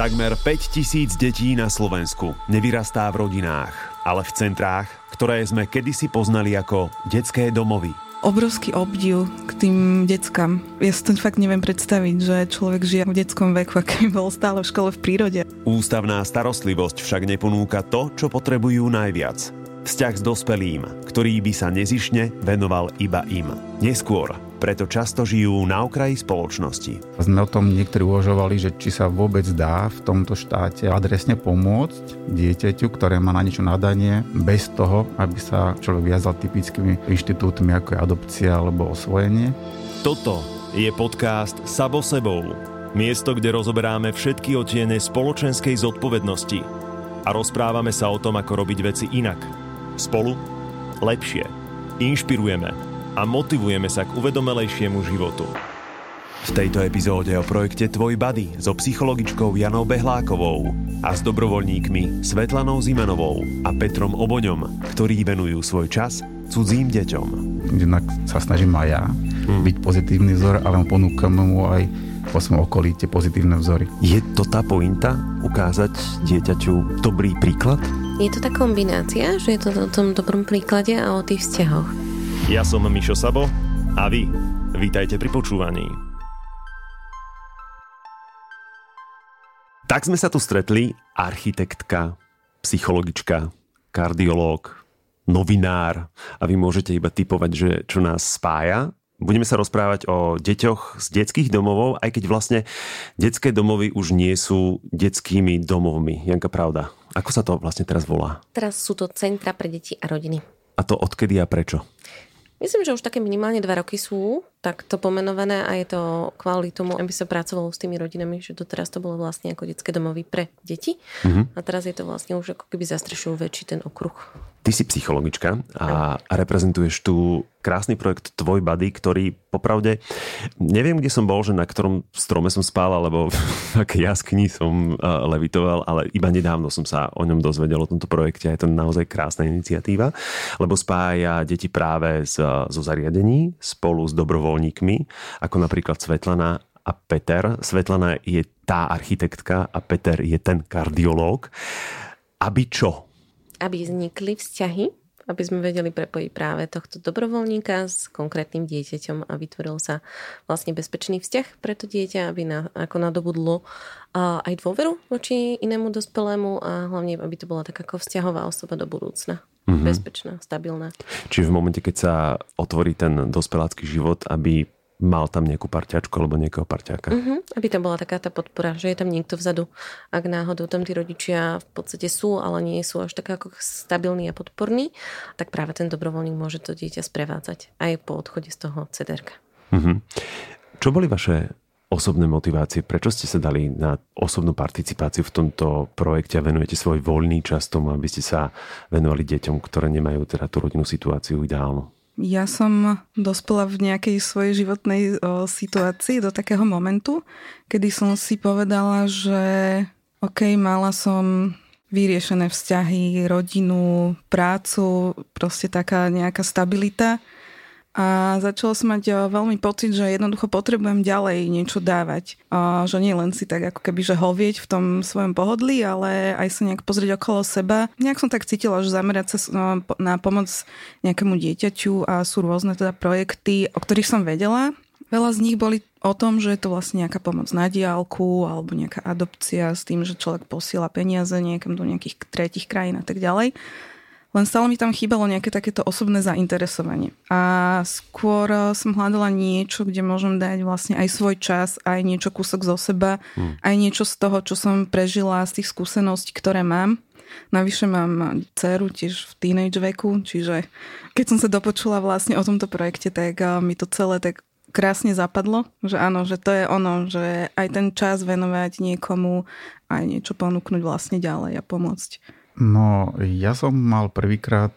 Takmer 5000 detí na Slovensku nevyrastá v rodinách, ale v centrách, ktoré sme kedysi poznali ako detské domovy. Obrovský obdiv k tým deckám. Ja si to fakt neviem predstaviť, že človek žije v detskom veku, aký bol stále v škole v prírode. Ústavná starostlivosť však neponúka to, čo potrebujú najviac. Vzťah s dospelým, ktorý by sa nezišne venoval iba im. Neskôr preto často žijú na okraji spoločnosti. Sme o tom niektorí uvažovali, že či sa vôbec dá v tomto štáte adresne pomôcť dieťaťu, ktoré má na niečo nadanie, bez toho, aby sa človek viazal typickými inštitútmi ako je adopcia alebo osvojenie. Toto je podcast Sabo sebou. Miesto, kde rozoberáme všetky otiene spoločenskej zodpovednosti a rozprávame sa o tom, ako robiť veci inak. Spolu lepšie. Inšpirujeme a motivujeme sa k uvedomelejšiemu životu. V tejto epizóde o projekte Tvoj Buddy so psychologičkou Janou Behlákovou a s dobrovoľníkmi Svetlanou Zimanovou a Petrom Oboňom, ktorí venujú svoj čas cudzím deťom. Jednak sa snažím aj ja hmm. byť pozitívny vzor, ale ponúkam mu aj po svojom okolí tie pozitívne vzory. Je to tá pointa? Ukázať dieťaťu dobrý príklad? Je to tá kombinácia, že je to o tom dobrom príklade a o tých vzťahoch. Ja som Mišo Sabo a vy vítajte pri počúvaní. Tak sme sa tu stretli architektka, psychologička, kardiológ, novinár a vy môžete iba typovať, že čo nás spája. Budeme sa rozprávať o deťoch z detských domovov, aj keď vlastne detské domovy už nie sú detskými domovmi. Janka, pravda. Ako sa to vlastne teraz volá? Teraz sú to centra pre deti a rodiny. A to odkedy a prečo? Myslím, že už také minimálne dva roky sú takto pomenované a je to kvôli tomu, aby sa pracovalo s tými rodinami, že doteraz to bolo vlastne ako detské domovy pre deti mm-hmm. a teraz je to vlastne už ako keby zastrešujú väčší ten okruh. Ty si psychologička a, a reprezentuješ tu krásny projekt Tvoj Buddy, ktorý popravde, neviem, kde som bol, že na ktorom strome som spál, alebo v aké jaskni som uh, levitoval, ale iba nedávno som sa o ňom dozvedel, o tomto projekte. Je to naozaj krásna iniciatíva, lebo spája deti práve z, zo zariadení spolu s dobrovoľníkmi, ako napríklad Svetlana a Peter. Svetlana je tá architektka a Peter je ten kardiológ. Aby čo? aby vznikli vzťahy, aby sme vedeli prepojiť práve tohto dobrovoľníka s konkrétnym dieťaťom a vytvoril sa vlastne bezpečný vzťah pre to dieťa, aby na, ako nadobudlo aj dôveru voči inému dospelému a hlavne, aby to bola taká ako vzťahová osoba do budúcna. Mm-hmm. Bezpečná, stabilná. Čiže v momente, keď sa otvorí ten dospelácky život, aby mal tam nejakú parťačku alebo nejakého parťáka. Uh-huh, aby tam bola taká tá podpora, že je tam niekto vzadu. Ak náhodou tam tí rodičia v podstate sú, ale nie sú až tak ako stabilní a podporní, tak práve ten dobrovoľník môže to dieťa sprevádzať aj po odchode z toho cederka. Uh-huh. Čo boli vaše osobné motivácie? Prečo ste sa dali na osobnú participáciu v tomto projekte a venujete svoj voľný čas tomu, aby ste sa venovali deťom, ktoré nemajú teda tú rodinnú situáciu ideálnu? Ja som dospela v nejakej svojej životnej o, situácii do takého momentu, kedy som si povedala, že OK, mala som vyriešené vzťahy, rodinu, prácu, proste taká nejaká stabilita a začala som mať eh, veľmi pocit, že jednoducho potrebujem ďalej niečo dávať. A že nie len si tak ako keby, že hovieť v tom svojom pohodlí, ale aj sa nejak pozrieť okolo seba. Nejak som tak cítila, že zamerať sa no, na pomoc nejakému dieťaťu a sú rôzne teda projekty, o ktorých som vedela. Veľa z nich boli o tom, že je to vlastne nejaká pomoc na diálku alebo nejaká adopcia s tým, že človek posiela peniaze niekam do nejakých tretich krajín a tak ďalej. Len stále mi tam chýbalo nejaké takéto osobné zainteresovanie. A skôr eh, som hľadala niečo, kde môžem dať vlastne aj svoj čas, aj niečo kúsok zo seba, hmm. aj niečo z toho, čo som prežila, z tých skúseností, ktoré mám. Navyše mám dceru tiež v teenage veku, čiže keď som sa dopočula vlastne o tomto projekte, tak eh, mi to celé tak krásne zapadlo, že áno, že to je ono, že aj ten čas venovať niekomu, aj niečo ponúknuť vlastne ďalej a pomôcť. No, ja som mal prvýkrát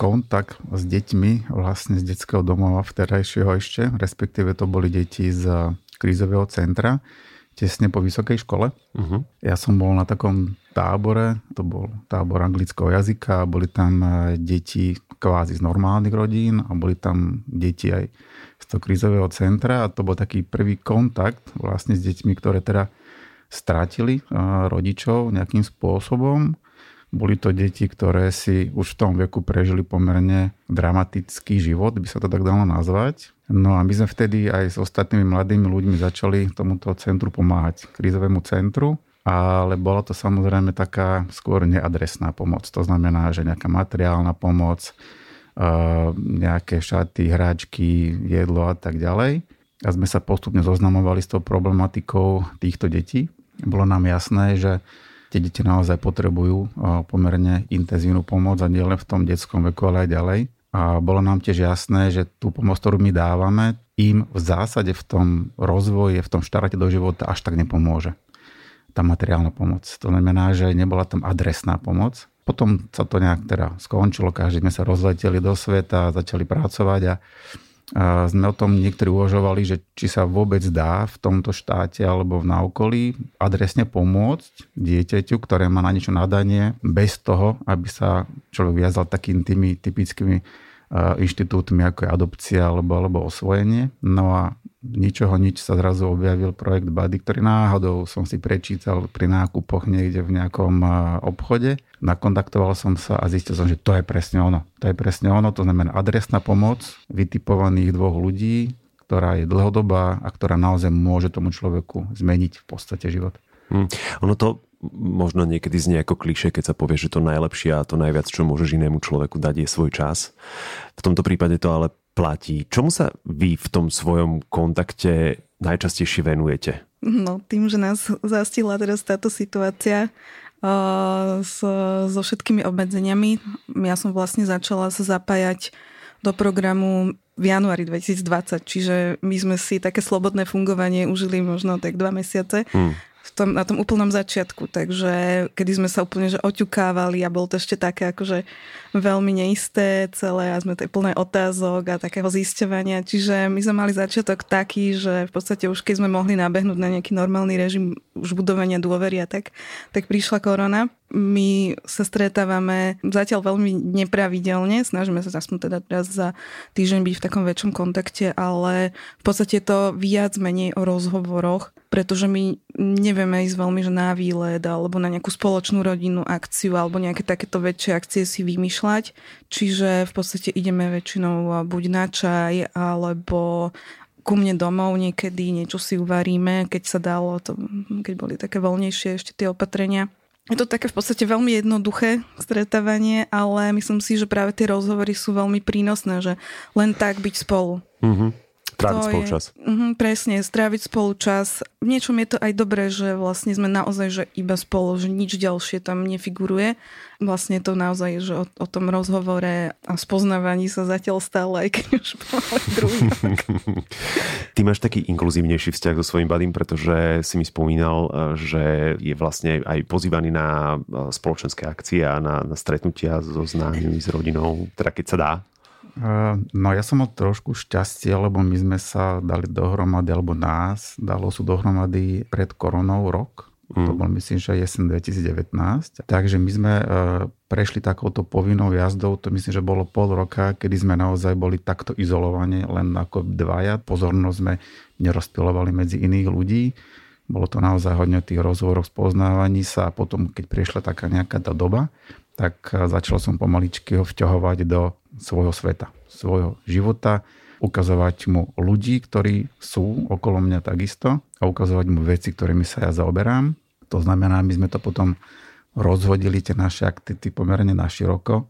kontakt s deťmi vlastne z detského domova vterajšieho ešte, respektíve to boli deti z krízového centra, tesne po vysokej škole. Uh-huh. Ja som bol na takom tábore, to bol tábor anglického jazyka, boli tam e, deti kvázi z normálnych rodín a boli tam deti aj z toho krízového centra a to bol taký prvý kontakt vlastne s deťmi, ktoré teda strátili rodičov nejakým spôsobom. Boli to deti, ktoré si už v tom veku prežili pomerne dramatický život, by sa to tak dalo nazvať. No a my sme vtedy aj s ostatnými mladými ľuďmi začali tomuto centru pomáhať, krízovému centru ale bola to samozrejme taká skôr neadresná pomoc. To znamená, že nejaká materiálna pomoc, nejaké šaty, hráčky, jedlo a tak ďalej. A sme sa postupne zoznamovali s tou problematikou týchto detí. Bolo nám jasné, že tie deti naozaj potrebujú pomerne intenzívnu pomoc a nielen v tom detskom veku, ale aj ďalej. A bolo nám tiež jasné, že tú pomoc, ktorú my dávame, im v zásade v tom rozvoji, v tom štarate do života až tak nepomôže tá materiálna pomoc. To znamená, že nebola tam adresná pomoc. Potom sa to nejak teda skončilo, každý sme sa rozleteli do sveta, začali pracovať a, a sme o tom niektorí uvažovali, že či sa vôbec dá v tomto štáte alebo v okolí adresne pomôcť dieťaťu, ktoré má na niečo nadanie, bez toho, aby sa človek viazal takými tými typickými inštitútmi, ako je adopcia alebo, alebo osvojenie. No a ničoho nič sa zrazu objavil projekt Buddy, ktorý náhodou som si prečítal pri nákupoch niekde v nejakom obchode. Nakontaktoval som sa a zistil som, že to je presne ono. To je presne ono, to znamená adresná pomoc vytipovaných dvoch ľudí, ktorá je dlhodobá a ktorá naozaj môže tomu človeku zmeniť v podstate život. Hmm. Ono to možno niekedy znie ako kliše, keď sa povie, že to najlepšie a to najviac, čo môžeš inému človeku dať, je svoj čas. V tomto prípade to ale platí. Čomu sa vy v tom svojom kontakte najčastejšie venujete? No, tým, že nás zastihla teraz táto situácia uh, s, so všetkými obmedzeniami, ja som vlastne začala sa zapájať do programu v januári 2020, čiže my sme si také slobodné fungovanie užili možno tak dva mesiace. Hmm tom, na tom úplnom začiatku, takže kedy sme sa úplne že oťukávali a bolo to ešte také akože veľmi neisté celé a sme tej plné otázok a takého zisťovania, čiže my sme mali začiatok taký, že v podstate už keď sme mohli nabehnúť na nejaký normálny režim už budovania dôvery a tak, tak prišla korona my sa stretávame zatiaľ veľmi nepravidelne, snažíme sa aspoň teda teraz za týždeň byť v takom väčšom kontakte, ale v podstate to viac menej o rozhovoroch, pretože my nevieme ísť veľmi že na výlet alebo na nejakú spoločnú rodinnú akciu alebo nejaké takéto väčšie akcie si vymýšľať. Čiže v podstate ideme väčšinou buď na čaj alebo ku mne domov niekedy niečo si uvaríme, keď sa dalo, to, keď boli také voľnejšie ešte tie opatrenia. Je to také v podstate veľmi jednoduché stretávanie, ale myslím si, že práve tie rozhovory sú veľmi prínosné, že len tak byť spolu. Mm-hmm. Tráviť spolu čas. Uh, presne, stráviť spolu čas. V niečom je to aj dobré, že vlastne sme naozaj že iba spolu, že nič ďalšie tam nefiguruje. Vlastne to naozaj, že o, o tom rozhovore a spoznávaní sa zatiaľ stále, aj keď už druhý. Ty máš taký inkluzívnejší vzťah so svojím badím, pretože si mi spomínal, e, že je vlastne aj pozývaný na e, spoločenské akcie a na, na stretnutia so známymi, s rodinou, teda keď sa dá. No ja som mal trošku šťastie, lebo my sme sa dali dohromady, alebo nás dalo sú dohromady pred koronou rok. Mm. To bol myslím, že jesen 2019. Takže my sme e, prešli takouto povinnou jazdou, to myslím, že bolo pol roka, kedy sme naozaj boli takto izolovaní, len ako dvaja. Pozornosť sme nerozptilovali medzi iných ľudí. Bolo to naozaj hodne tých rozhovorov, spoznávaní sa a potom, keď prišla taká nejaká tá doba, tak e, začal som pomaličky ho vťahovať do svojho sveta, svojho života, ukazovať mu ľudí, ktorí sú okolo mňa takisto a ukazovať mu veci, ktorými sa ja zaoberám. To znamená, my sme to potom rozhodili tie naše aktivity pomerne na široko.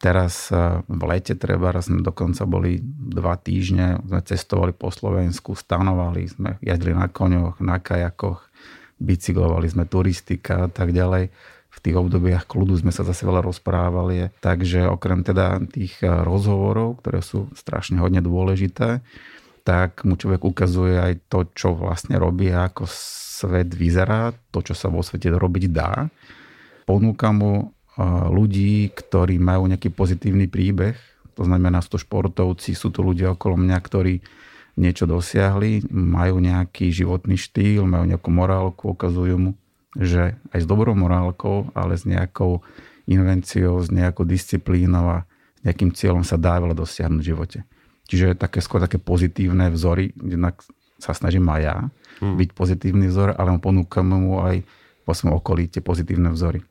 Teraz e, v lete treba, sme dokonca boli dva týždne, sme cestovali po Slovensku, stanovali sme, jazdili na koňoch, na kajakoch, bicyklovali sme turistika a tak ďalej v tých obdobiach kľudu sme sa zase veľa rozprávali. Takže okrem teda tých eh, rozhovorov, ktoré sú strašne hodne dôležité, tak mu človek ukazuje aj to, čo vlastne robí a ako svet vyzerá, to, čo sa vo svete robiť dá. Ponúka mu eh, ľudí, ktorí majú nejaký pozitívny príbeh, to znamená, sú to športovci, sú to ľudia okolo mňa, ktorí niečo dosiahli, majú nejaký životný štýl, majú nejakú morálku, ukazujú mu že aj s dobrou morálkou, ale s nejakou invenciou, s nejakou disciplínou a s nejakým cieľom sa dá veľa dosiahnuť v živote. Čiže také skôr také pozitívne vzory, jednak sa snažím aj ja hmm. byť pozitívny vzor, ale ponúkam mu aj po svojom okolí tie pozitívne vzory.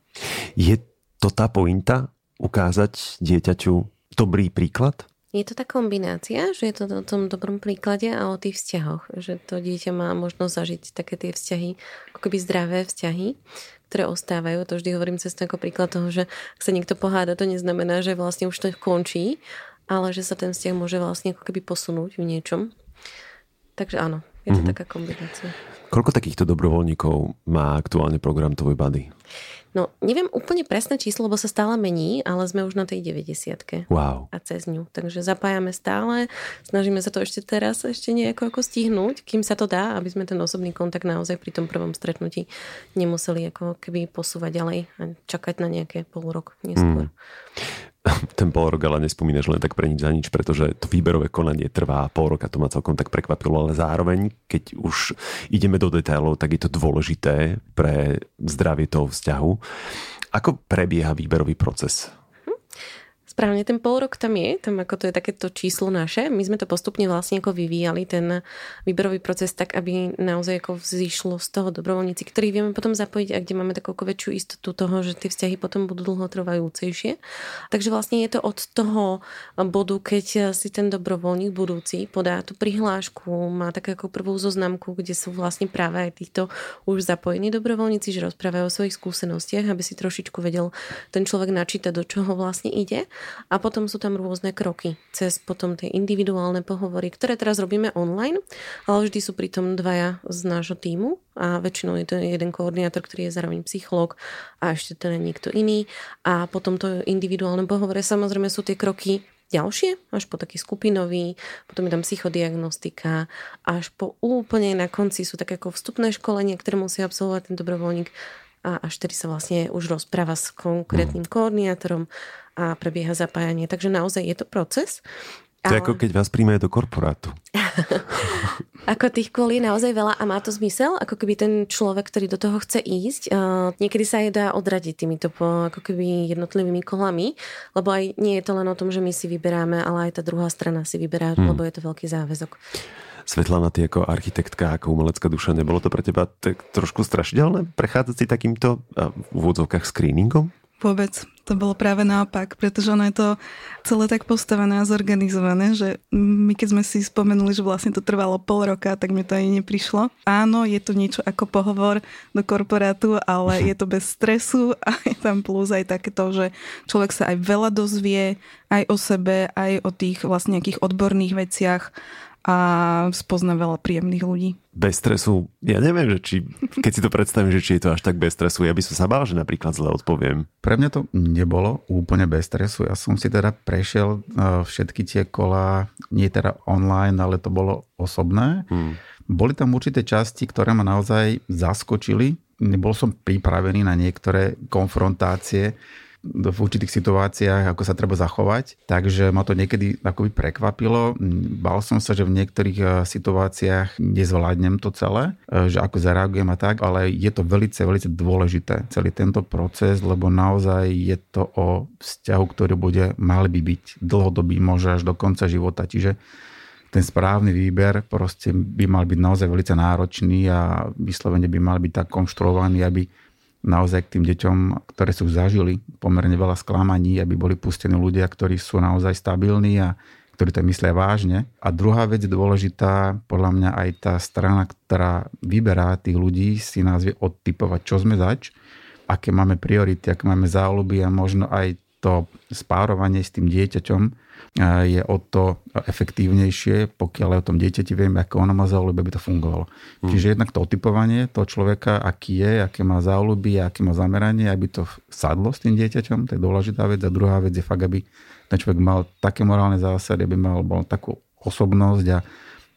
Je to tá pointa? Ukázať dieťaťu dobrý príklad? Je to tá kombinácia, že je to o tom dobrom príklade a o tých vzťahoch. Že to dieťa má možnosť zažiť také tie vzťahy, ako keby zdravé vzťahy, ktoré ostávajú. To vždy hovorím cez ako príklad toho, že ak sa niekto poháda, to neznamená, že vlastne už to končí, ale že sa ten vzťah môže vlastne ako keby posunúť v niečom. Takže áno, je to mm-hmm. taká kombinácia. Koľko takýchto dobrovoľníkov má aktuálne program Tvoj Buddy? No, neviem úplne presné číslo, lebo sa stále mení, ale sme už na tej 90 Wow. A cez ňu. Takže zapájame stále, snažíme sa to ešte teraz ešte nejako ako stihnúť, kým sa to dá, aby sme ten osobný kontakt naozaj pri tom prvom stretnutí nemuseli ako keby posúvať ďalej a čakať na nejaké pol rok neskôr. Mm ten pol rok ale nespomínaš len tak pre nič za nič, pretože to výberové konanie trvá pol roka, to ma celkom tak prekvapilo, ale zároveň, keď už ideme do detailov, tak je to dôležité pre zdravie toho vzťahu. Ako prebieha výberový proces? Správne, ten pol rok tam je, tam ako to je takéto číslo naše. My sme to postupne vlastne ako vyvíjali, ten výberový proces tak, aby naozaj ako vzýšlo z toho dobrovoľníci, ktorých vieme potom zapojiť a kde máme takú väčšiu istotu toho, že tie vzťahy potom budú dlhotrvajúcejšie. Takže vlastne je to od toho bodu, keď si ten dobrovoľník budúci podá tú prihlášku, má také ako prvú zoznamku, kde sú vlastne práve aj týchto už zapojení dobrovoľníci, že rozprávajú o svojich skúsenostiach, aby si trošičku vedel ten človek načítať, do čoho vlastne ide. A potom sú tam rôzne kroky cez potom tie individuálne pohovory, ktoré teraz robíme online, ale vždy sú pritom dvaja z nášho týmu a väčšinou je to jeden koordinátor, ktorý je zároveň psychológ a ešte ten niekto iný. A potom to individuálne pohovore samozrejme sú tie kroky ďalšie, až po taký skupinový, potom je tam psychodiagnostika, až po úplne na konci sú také ako vstupné školenie, ktoré musí absolvovať ten dobrovoľník a až tedy sa vlastne už rozpráva s konkrétnym koordinátorom a prebieha zapájanie. Takže naozaj je to proces. To je ako keď vás príjme do korporátu. ako tých kôl je naozaj veľa a má to zmysel, ako keby ten človek, ktorý do toho chce ísť, uh, niekedy sa aj dá odradiť týmito po, ako keby jednotlivými kolami, lebo aj nie je to len o tom, že my si vyberáme, ale aj tá druhá strana si vyberá, hmm. lebo je to veľký záväzok. Svetlana, ty ako architektka, ako umelecká duša, nebolo to pre teba tak trošku strašidelné prechádzať si takýmto v úvodzovkách screeningom? Vôbec. To bolo práve naopak, pretože ono je to celé tak postavené a zorganizované, že my keď sme si spomenuli, že vlastne to trvalo pol roka, tak mi to ani neprišlo. Áno, je to niečo ako pohovor do korporátu, ale je to bez stresu a je tam plus aj takéto, že človek sa aj veľa dozvie aj o sebe, aj o tých vlastne nejakých odborných veciach a spozna veľa príjemných ľudí. Bez stresu, ja neviem, že či, keď si to predstavím, že či je to až tak bez stresu, ja by som sa bál, že napríklad zle odpoviem. Pre mňa to nebolo úplne bez stresu. Ja som si teda prešiel e, všetky tie kola, nie teda online, ale to bolo osobné. Hmm. Boli tam určité časti, ktoré ma naozaj zaskočili. Nebol som pripravený na niektoré konfrontácie v určitých situáciách, ako sa treba zachovať. Takže ma to niekedy akoby prekvapilo. Bal som sa, že v niektorých eh, situáciách nezvládnem to celé, eh, že ako zareagujem a tak, ale je to veľmi, veľmi dôležité, celý tento proces, lebo naozaj je to o vzťahu, ktorý bude, mal by byť dlhodobý, možno až do konca života. Čiže ten správny výber proste by mal byť naozaj veľmi náročný a vyslovene by mal byť tak konštruovaný, aby naozaj k tým deťom, ktoré sú zažili pomerne veľa sklamaní, aby boli pustení ľudia, ktorí sú naozaj stabilní a ktorí to myslia vážne. A druhá vec dôležitá, podľa mňa aj tá strana, ktorá vyberá tých ľudí, si nás vie odtypovať, čo sme zač, aké máme priority, aké máme záľuby a možno aj to spárovanie s tým dieťaťom je o to efektívnejšie, pokiaľ aj o tom dieťati vieme, ako ono má záľuby, aby to fungovalo. Hmm. Čiže jednak to otypovanie toho človeka, aký je, aké má záľuby, aké má zameranie, aby to sadlo s tým dieťaťom, to je dôležitá vec. A druhá vec je fakt, aby ten človek mal také morálne zásady, aby mal bol takú osobnosť a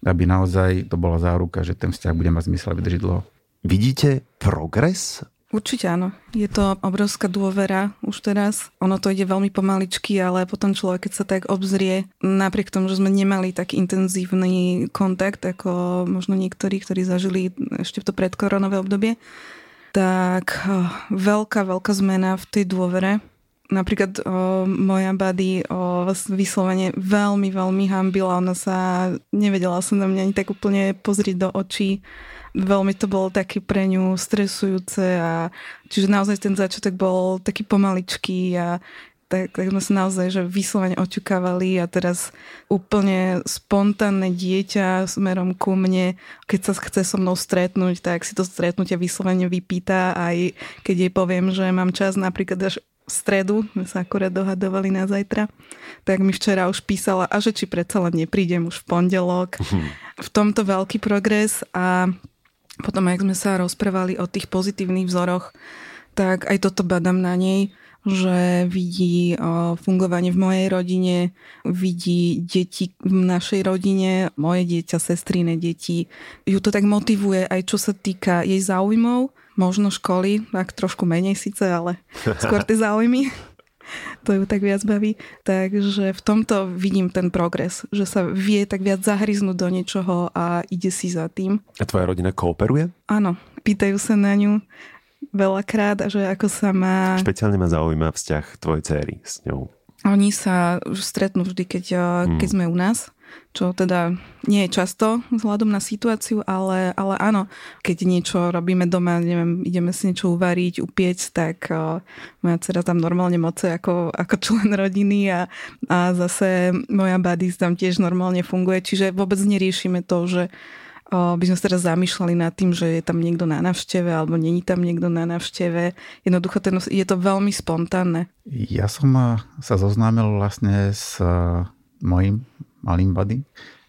aby naozaj to bola záruka, že ten vzťah bude mať zmysel vydržiť dlho. Vidíte progres Určite áno. Je to obrovská dôvera už teraz. Ono to ide veľmi pomaličky, ale potom človek, keď sa tak obzrie, napriek tomu, že sme nemali tak intenzívny kontakt, ako možno niektorí, ktorí zažili ešte v to predkoronové obdobie, tak veľká, veľká zmena v tej dôvere napríklad o, moja buddy o, vyslovene veľmi, veľmi hambila. Ona sa nevedela sa na mňa ani tak úplne pozrieť do očí. Veľmi to bolo také pre ňu stresujúce a čiže naozaj ten začiatok bol taký pomaličký a tak, tak sme sa naozaj že vyslovene oťukávali a teraz úplne spontánne dieťa smerom ku mne, keď sa chce so mnou stretnúť, tak si to stretnutie vyslovene vypýta aj keď jej poviem, že mám čas napríklad až v stredu, sme sa akorát dohadovali na zajtra, tak mi včera už písala, a že či predsa len neprídem už v pondelok. Mhm. V tomto veľký progres a potom, ak sme sa rozprávali o tých pozitívnych vzoroch, tak aj toto badám na nej že vidí fungovanie v mojej rodine, vidí deti v našej rodine, moje dieťa, sestrine deti. Ju to tak motivuje aj čo sa týka jej záujmov, možno školy, tak trošku menej síce, ale skôr tie záujmy. To ju tak viac baví. Takže v tomto vidím ten progres, že sa vie tak viac zahryznúť do niečoho a ide si za tým. A tvoja rodina kooperuje? Áno, pýtajú sa na ňu veľakrát, že ako sa má... Špeciálne ma zaujíma vzťah tvojej cery s ňou. Oni sa stretnú vždy, keď, mm. keď sme u nás, čo teda nie je často vzhľadom na situáciu, ale, ale áno, keď niečo robíme doma, neviem, ideme si niečo uvariť, upiec, tak uh, moja dcera tam normálne moce ako, ako člen rodiny a, a zase moja buddy tam tiež normálne funguje, čiže vôbec neriešime to, že by sme sa teraz zamýšľali nad tým, že je tam niekto na návšteve alebo není tam niekto na návšteve. Jednoducho ten, je to veľmi spontánne. Ja som sa zoznámil vlastne s mojim malým buddy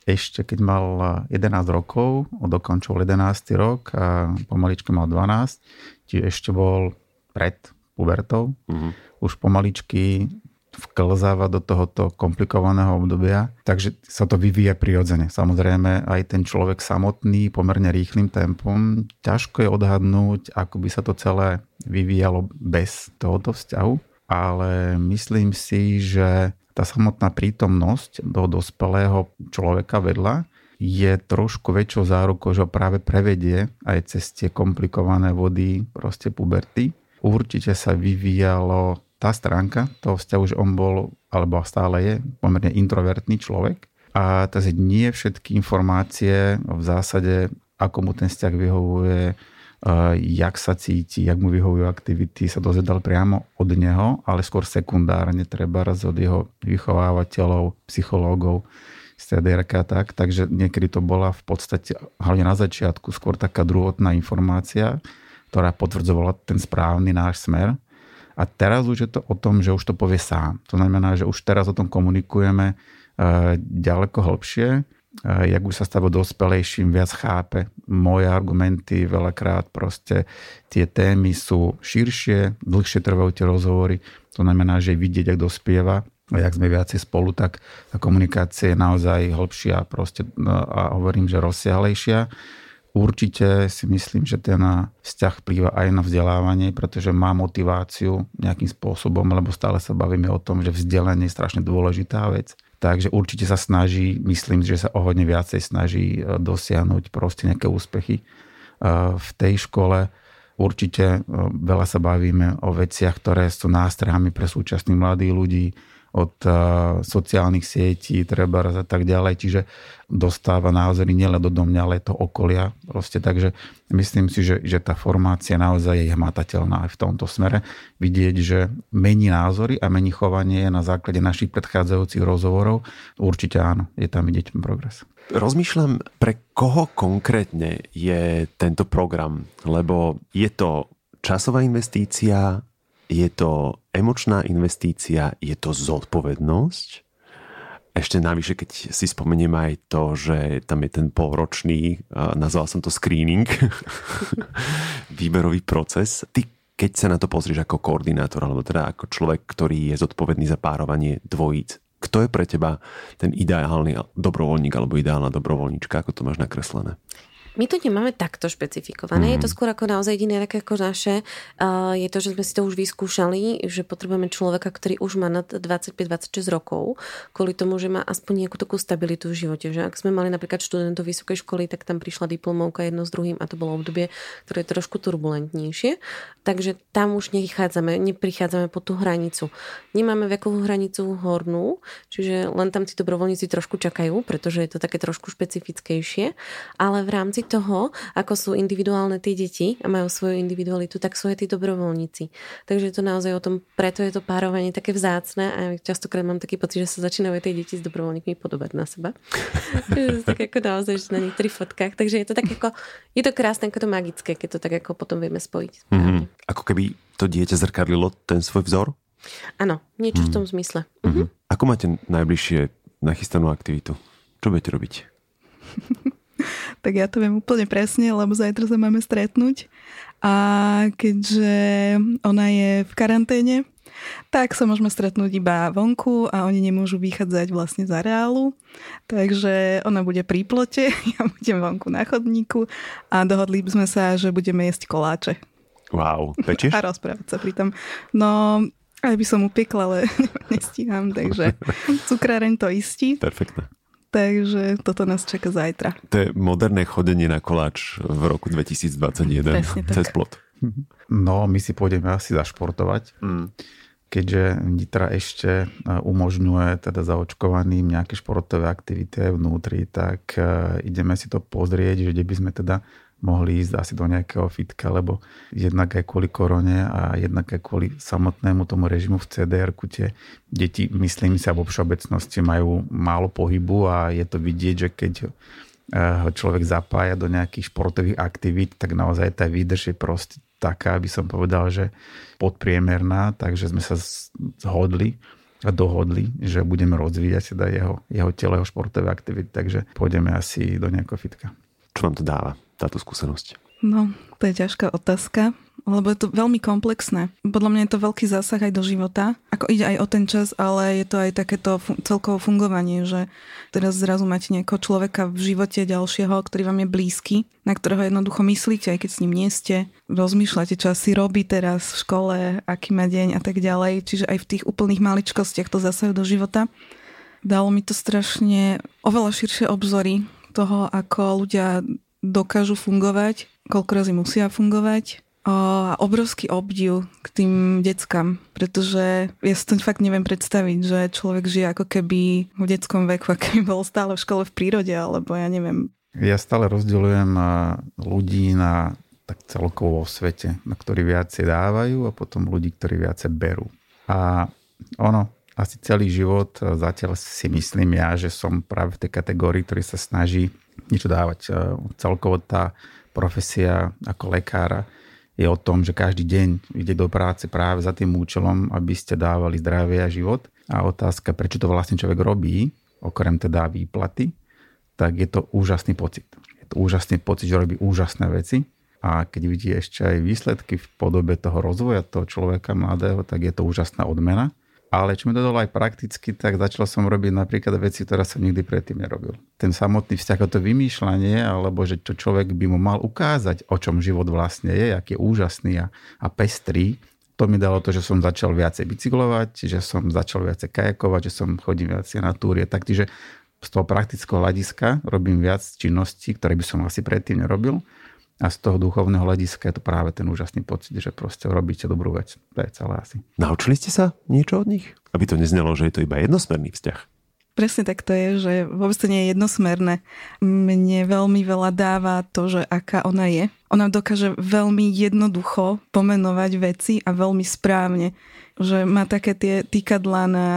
ešte keď mal 11 rokov, dokončil 11. rok a pomaličky mal 12, čiže ešte bol pred pubertou. Mm-hmm. Už pomaličky vklzáva do tohoto komplikovaného obdobia, takže sa to vyvíja prirodzene. Samozrejme aj ten človek samotný pomerne rýchlým tempom, ťažko je odhadnúť, ako by sa to celé vyvíjalo bez tohoto vzťahu, ale myslím si, že tá samotná prítomnosť do dospelého človeka vedľa je trošku väčšou zárukou, že ho práve prevedie aj cez tie komplikované vody proste puberty. Určite sa vyvíjalo tá stránka toho vzťahu, že on bol, alebo stále je, pomerne introvertný človek. A takže nie všetky informácie v zásade, ako mu ten vzťah vyhovuje, jak sa cíti, jak mu vyhovujú aktivity, sa dozvedal priamo od neho, ale skôr sekundárne, treba raz od jeho vychovávateľov, psychológov, strediarka a tak. Takže niekedy to bola v podstate, hlavne na začiatku, skôr taká druhotná informácia, ktorá potvrdzovala ten správny náš smer. A teraz už je to o tom, že už to povie sám. To znamená, že už teraz o tom komunikujeme eh, ďaleko hlbšie, jak už sa stáva dospelejším, viac chápe moje argumenty, veľakrát proste tie témy sú širšie, dlhšie trvajú tie rozhovory, to znamená, že vidieť, ak dospieva, a jak sme viacej spolu, tak tá komunikácia je naozaj hĺbšia proste, no, a hovorím, že rozsiahlejšia. Určite si myslím, že ten vzťah vplýva aj na vzdelávanie, pretože má motiváciu nejakým spôsobom, lebo stále sa bavíme o tom, že vzdelanie je strašne dôležitá vec. Takže určite sa snaží, myslím, že sa o hodne viacej snaží e, dosiahnuť proste nejaké úspechy e, v tej škole. Určite e, veľa sa bavíme o veciach, ktoré sú nástrahami pre súčasných mladých ľudí, od sociálnych sietí, treba a tak ďalej. Čiže dostáva názory nielen do mňa, ale to okolia. Proste, takže myslím si, že, že tá formácia naozaj je hmatateľná aj v tomto smere. Vidieť, že mení názory a mení chovanie na základe našich predchádzajúcich rozhovorov. Určite áno, je tam vidieť progres. Rozmýšľam, pre koho konkrétne je tento program, lebo je to časová investícia, je to emočná investícia, je to zodpovednosť. Ešte navyše, keď si spomeniem aj to, že tam je ten polročný, nazval som to screening, výberový proces. Ty, keď sa na to pozrieš ako koordinátor, alebo teda ako človek, ktorý je zodpovedný za párovanie dvojíc, kto je pre teba ten ideálny dobrovoľník alebo ideálna dobrovoľníčka? Ako to máš nakreslené? My to nemáme takto špecifikované. Mm. Je to skôr ako naozaj jediné také ako naše. Uh, je to, že sme si to už vyskúšali, že potrebujeme človeka, ktorý už má nad 25-26 rokov, kvôli tomu, že má aspoň nejakú takú stabilitu v živote. Že ak sme mali napríklad študentov vysokej školy, tak tam prišla diplomovka jedno s druhým a to bolo obdobie, ktoré je trošku turbulentnejšie. Takže tam už nechádzame, neprichádzame po tú hranicu. Nemáme vekovú hranicu hornú, čiže len tam tí dobrovoľníci trošku čakajú, pretože je to také trošku špecifickejšie. Ale v rámci toho, ako sú individuálne tie deti a majú svoju individualitu, tak sú aj tí dobrovoľníci. Takže je to naozaj o tom, preto je to párovanie také vzácne a častokrát mám taký pocit, že sa začínajú tie deti s dobrovoľníkmi podobať na seba. tak ako naozaj, že na niektorých fotkách. Takže je to tak ako, je to krásne, ako to magické, keď to tak ako potom vieme spojiť. Mm-hmm. Ako keby to dieťa zrkadlilo ten svoj vzor? Áno, niečo mm-hmm. v tom mhm. zmysle. Mm-hmm. Ako máte najbližšie nachystanú aktivitu? Čo budete robiť? tak ja to viem úplne presne, lebo zajtra sa máme stretnúť. A keďže ona je v karanténe, tak sa môžeme stretnúť iba vonku a oni nemôžu vychádzať vlastne z areálu. Takže ona bude pri plote, ja budem vonku na chodníku a dohodli sme sa, že budeme jesť koláče. Wow, pečieš? A rozprávať sa pritom. No, aj by som upiekla, ale nestíham, takže cukráreň to istí. Perfektne. Takže toto nás čaká zajtra. To je moderné chodenie na koláč v roku 2021 cez plot. No, my si pôjdeme asi zašportovať. Mm. Keďže Nitra ešte e, umožňuje teda zaočkovaným nejaké športové aktivity vnútri, tak e, ideme si to pozrieť, že kde by sme teda mohli ísť asi do nejakého fitka, lebo jednak aj kvôli korone a jednak aj kvôli samotnému tomu režimu v cdr tie deti, myslím si, vo všeobecnosti majú málo pohybu a je to vidieť, že keď eh, ho človek zapája do nejakých športových aktivít, tak naozaj tá výdrž je proste taká, aby som povedal, že podpriemerná, takže sme sa zhodli a dohodli, že budeme rozvíjať teda jeho, jeho telo, jeho športové aktivity, takže pôjdeme asi do nejakého fitka. Čo vám to dáva? Táto skúsenosť? No, to je ťažká otázka, lebo je to veľmi komplexné. Podľa mňa je to veľký zásah aj do života. Ako ide aj o ten čas, ale je to aj takéto fun- celkovo fungovanie, že teraz zrazu máte nejakého človeka v živote ďalšieho, ktorý vám je blízky, na ktorého jednoducho myslíte, aj keď s ním nie ste. Rozmýšľate, čo asi robí teraz v škole, aký má deň a tak ďalej. Čiže aj v tých úplných maličkostiach to zasajú do života. Dalo mi to strašne oveľa širšie obzory toho, ako ľudia dokážu fungovať, koľko razy musia fungovať a obrovský obdiv k tým deckám, pretože ja si to fakt neviem predstaviť, že človek žije ako keby v detskom veku, ako keby bol stále v škole v prírode, alebo ja neviem. Ja stále rozdeľujem ľudí na tak celkovo vo svete, na ktorí viacej dávajú a potom ľudí, ktorí viacej berú. A ono, asi celý život zatiaľ si myslím ja, že som práve v tej kategórii, ktorý sa snaží niečo dávať. E, celkovo tá profesia ako lekára je o tom, že každý deň ide do práce práve za tým účelom, aby ste dávali zdravie a život. A otázka, prečo to vlastne človek robí, okrem teda výplaty, tak je to úžasný pocit. Je to úžasný pocit, že robí úžasné veci a keď vidí ešte aj výsledky v podobe toho rozvoja toho človeka mladého, tak je to úžasná odmena. Ale čo mi to dalo aj prakticky, tak začal som robiť napríklad veci, ktoré som nikdy predtým nerobil. Ten samotný vzťah, to vymýšľanie, alebo že čo človek by mu mal ukázať, o čom život vlastne je, aký je úžasný a, a pestrý, to mi dalo to, že som začal viacej bicyklovať, že som začal viacej kajakovať, že som chodím viacej na túrie. Takže z toho praktického hľadiska robím viac činností, ktoré by som asi predtým nerobil. A z toho duchovného hľadiska je to práve ten úžasný pocit, že proste robíte dobrú vec. To je celé asi. Naučili ste sa niečo od nich? Aby to neznelo, že je to iba jednosmerný vzťah. Presne tak to je, že vôbec to nie je jednosmerné. Mne veľmi veľa dáva to, že aká ona je. Ona dokáže veľmi jednoducho pomenovať veci a veľmi správne. Že má také tie týkadlá na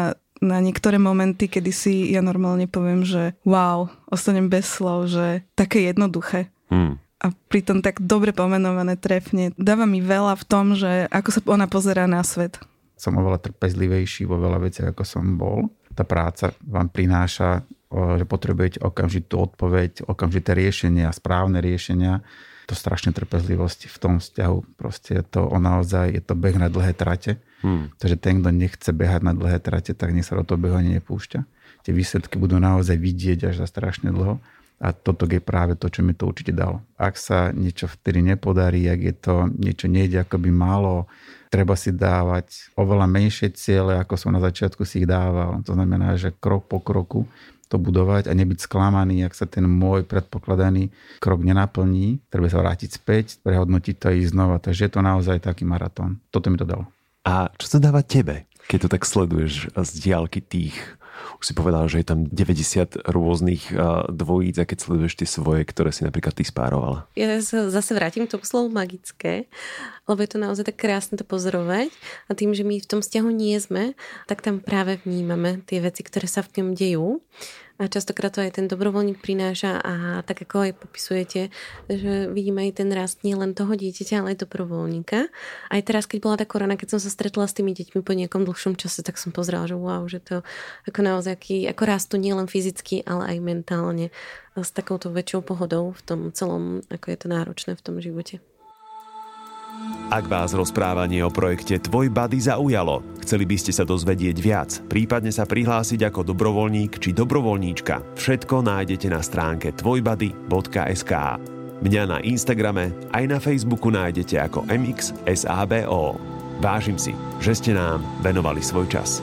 na niektoré momenty, kedy si ja normálne poviem, že wow, ostanem bez slov, že také jednoduché. Hmm a pritom tak dobre pomenované trefne. Dáva mi veľa v tom, že ako sa ona pozerá na svet. Som oveľa trpezlivejší vo veľa veciach, ako som bol. Tá práca vám prináša, že potrebujete okamžitú odpoveď, okamžité riešenia, správne riešenia. To strašne trpezlivosti v tom vzťahu. Proste je to o naozaj, je to beh na dlhé trate. Hmm. Takže ten, kto nechce behať na dlhé trate, tak nech sa do toho behu ani nepúšťa. Tie výsledky budú naozaj vidieť až za strašne dlho A toto je práve to, čo mi to určite dalo. Ak sa niečo vtedy nepodarí, ak je to niečo nejde, ako by malo, treba si dávať oveľa menšie ciele, ako som na začiatku si ich dával. To znamená, že krok po kroku to budovať a nebyť sklamaný, ak sa ten môj predpokladaný krok nenaplní. Treba sa vrátiť späť, prehodnotiť to a ísť znova. Takže je to naozaj taký maratón. Toto mi to dalo. A čo to dáva tebe, keď to tak sleduješ z diálky tých už si povedal, že je tam 90 rôznych dvojíc a keď sleduješ tie svoje, ktoré si napríklad ty spárovala. Ja sa zase vrátim k tomu slovu magické, lebo je to naozaj tak krásne to pozorovať a tým, že my v tom vzťahu nie sme, tak tam práve vnímame tie veci, ktoré sa v ňom dejú a častokrát to aj ten dobrovoľník prináša a tak ako aj popisujete, že vidíme aj ten rast nie len toho dieťaťa, ale aj dobrovoľníka. Aj teraz, keď bola tá korona, keď som sa stretla s tými deťmi po nejakom dlhšom čase, tak som pozrela, že wow, že to ako naozaj ako rastu nielen fyzicky, ale aj mentálne s takouto väčšou pohodou v tom celom, ako je to náročné v tom živote. Ak vás rozprávanie o projekte Tvoj Buddy zaujalo, chceli by ste sa dozvedieť viac, prípadne sa prihlásiť ako dobrovoľník či dobrovoľníčka, všetko nájdete na stránke tvojbuddy.sk. Mňa na Instagrame aj na Facebooku nájdete ako MXSABO. Vážim si, že ste nám venovali svoj čas.